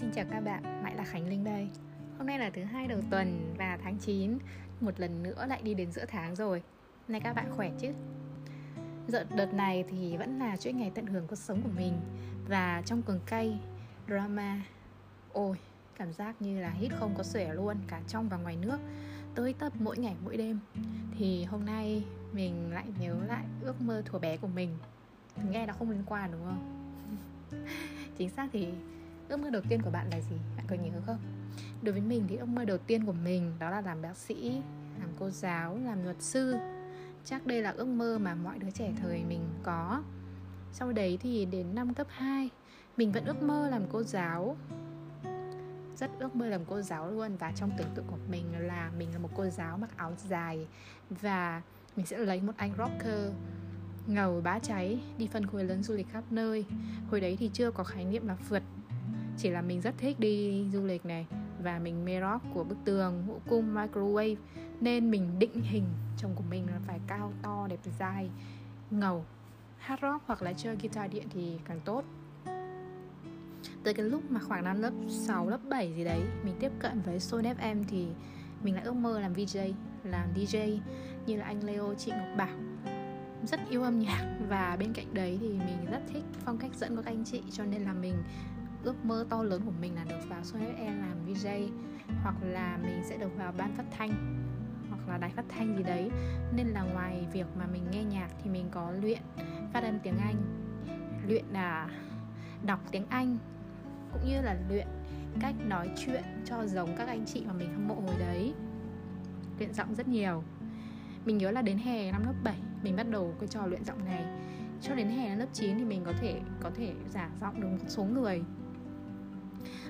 Xin chào các bạn, lại là Khánh Linh đây. Hôm nay là thứ hai đầu tuần và tháng 9 Một lần nữa lại đi đến giữa tháng rồi. Này các bạn khỏe chứ? Giờ đợt này thì vẫn là chuỗi ngày tận hưởng cuộc sống của mình. Và trong cường cây, drama Ôi, cảm giác như là hít không có xẻ luôn Cả trong và ngoài nước Tới tập mỗi ngày mỗi đêm. Thì hôm nay mình lại nhớ lại ước mơ thuở bé của mình. Nghe nó không liên quan đúng không? Chính xác thì ước mơ đầu tiên của bạn là gì? Bạn có nhớ không? Đối với mình thì ước mơ đầu tiên của mình đó là làm bác sĩ, làm cô giáo, làm luật sư. Chắc đây là ước mơ mà mọi đứa trẻ thời mình có. Sau đấy thì đến năm cấp 2 mình vẫn ước mơ làm cô giáo. Rất ước mơ làm cô giáo luôn và trong tưởng tượng của mình là mình là một cô giáo mặc áo dài và mình sẽ lấy một anh rocker ngầu bá cháy đi phân khối lớn du lịch khắp nơi. Hồi đấy thì chưa có khái niệm là phượt chỉ là mình rất thích đi du lịch này và mình mê rock của bức tường ngũ cung microwave. Nên mình định hình chồng của mình là phải cao to đẹp dai ngầu. Hát rock hoặc là chơi guitar điện thì càng tốt. Tới cái lúc mà khoảng năm lớp 6, lớp 7 gì đấy mình tiếp cận với Soul FM thì mình lại ước mơ làm VJ làm DJ như là anh Leo chị Ngọc Bảo. Rất yêu âm nhạc và bên cạnh đấy thì mình rất thích phong cách dẫn của các anh chị cho nên là mình ước mơ to lớn của mình là được vào Sony FM làm VJ hoặc là mình sẽ được vào ban phát thanh, hoặc là đài phát thanh gì đấy. Nên là ngoài việc mà mình nghe nhạc thì mình có luyện phát âm tiếng Anh, luyện là đọc tiếng Anh, cũng như là luyện cách nói chuyện cho giống các anh chị mà mình hâm mộ hồi đấy. Luyện giọng rất nhiều. Mình nhớ là đến hè năm lớp 7 mình bắt đầu cái trò luyện giọng này. Cho đến hè lớp 9 thì mình có thể có thể giả giọng được một số người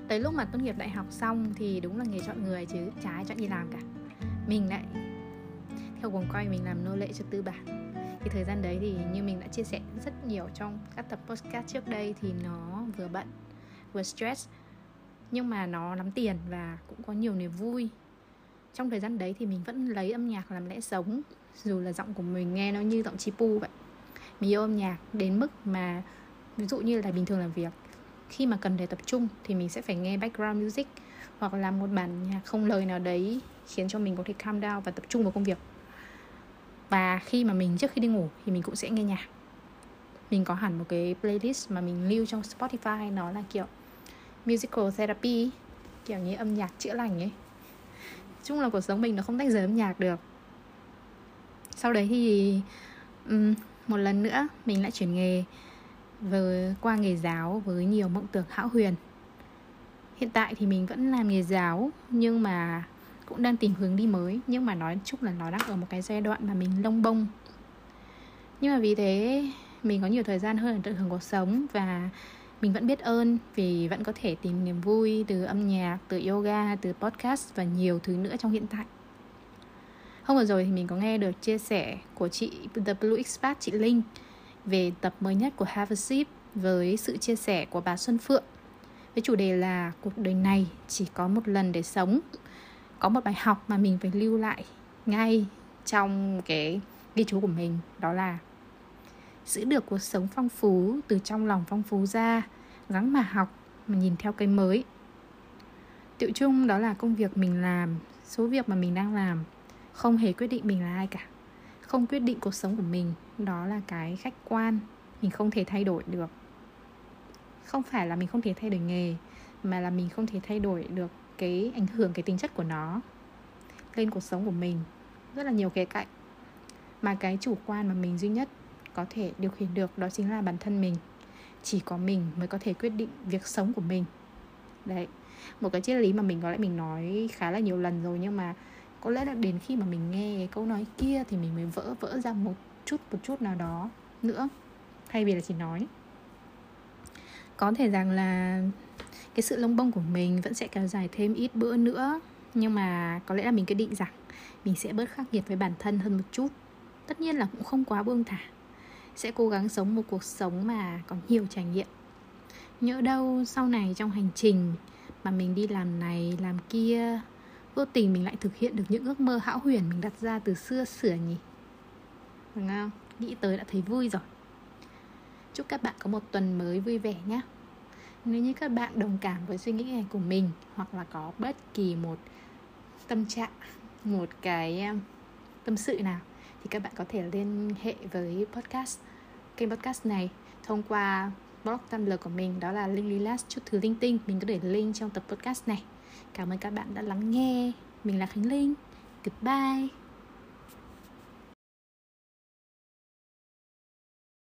tới lúc mà tốt nghiệp đại học xong thì đúng là nghề chọn người chứ trái chọn đi làm cả. Mình lại, theo guồng quay mình làm nô lệ cho tư bản. Thì thời gian đấy thì như mình đã chia sẻ rất nhiều trong các tập podcast trước đây thì nó vừa bận, vừa stress. Nhưng mà nó lắm tiền và cũng có nhiều niềm vui. Trong thời gian đấy thì mình vẫn lấy âm nhạc làm lẽ sống, dù là giọng của mình nghe nó như giọng chipu vậy. Mình yêu âm nhạc đến mức mà, ví dụ như là bình thường làm việc khi mà cần để tập trung thì mình sẽ phải nghe background music hoặc là một bản nhạc không lời nào đấy khiến cho mình có thể calm down và tập trung vào công việc. Và khi mà mình trước khi đi ngủ thì mình cũng sẽ nghe nhạc. Mình có hẳn một cái playlist mà mình lưu trong Spotify nó là kiểu musical therapy kiểu như âm nhạc chữa lành ấy. Chung là cuộc sống mình nó không tách rời âm nhạc được. Sau đấy thì um, một lần nữa mình lại chuyển nghề với, qua nghề giáo với nhiều mộng tưởng hão huyền. Hiện tại thì mình vẫn làm nghề giáo, nhưng mà cũng đang tìm hướng đi mới. Nhưng mà nói chung là nó đang ở một cái giai đoạn mà mình lông bông. Nhưng mà vì thế, mình có nhiều thời gian hơn để tận hưởng cuộc sống và mình vẫn biết ơn vì vẫn có thể tìm niềm vui từ âm nhạc, từ yoga, từ podcast và nhiều thứ nữa trong hiện tại. Hôm vừa rồi thì mình có nghe được chia sẻ của chị The Blue Expat, chị Linh về tập mới nhất của Have a Sip với sự chia sẻ của bà Xuân Phượng. Với chủ đề là cuộc đời này chỉ có một lần để sống. Có một bài học mà mình phải lưu lại ngay trong cái ghi chú của mình, đó là giữ được cuộc sống phong phú từ trong lòng phong phú ra, gắng mà học, mà nhìn theo cái mới. Tiệu chung đó là công việc mình làm, số việc mà mình đang làm, không hề quyết định mình là ai cả, không quyết định cuộc sống của mình đó là cái khách quan. Mình không thể thay đổi được. Không phải là mình không thể thay đổi nghề, mà là mình không thể thay đổi được cái ảnh hưởng, cái tính chất của nó lên cuộc sống của mình. Rất là nhiều khía cạnh mà cái chủ quan mà mình duy nhất có thể điều khiển được đó chính là bản thân mình. Chỉ có mình mới có thể quyết định việc sống của mình. Đấy, một cái triết lý mà mình có lẽ mình nói khá là nhiều lần rồi nhưng mà có lẽ là đến khi mà mình nghe cái câu nói kia thì mình mới vỡ vỡ ra một chút, một chút nào đó nữa, thay vì là chỉ nói. Có thể rằng là cái sự lông bông của mình vẫn sẽ kéo dài thêm ít bữa nữa, nhưng mà có lẽ là mình quyết định rằng mình sẽ bớt khắc nghiệt với bản thân hơn một chút. Tất nhiên là cũng không quá buông thả. Sẽ cố gắng sống một cuộc sống mà có nhiều trải nghiệm. Nhỡ đâu sau này trong hành trình mà mình đi làm này, làm kia vô tình mình lại thực hiện được những ước mơ hão huyền mình đặt ra từ xưa sửa nhỉ? Đúng không nghĩ tới đã thấy vui rồi. Chúc các bạn có một tuần mới vui vẻ nhé. Nếu như các bạn đồng cảm với suy nghĩ này của mình, hoặc là có bất kỳ một tâm trạng, một cái tâm sự nào, thì các bạn có thể liên hệ với podcast, kênh podcast này thông qua blog Tumblr của mình, đó là linh Lilas chút thứ linh tinh. Mình có để link trong tập podcast này. Cảm ơn các bạn đã lắng nghe. Mình là khánh linh. Goodbye.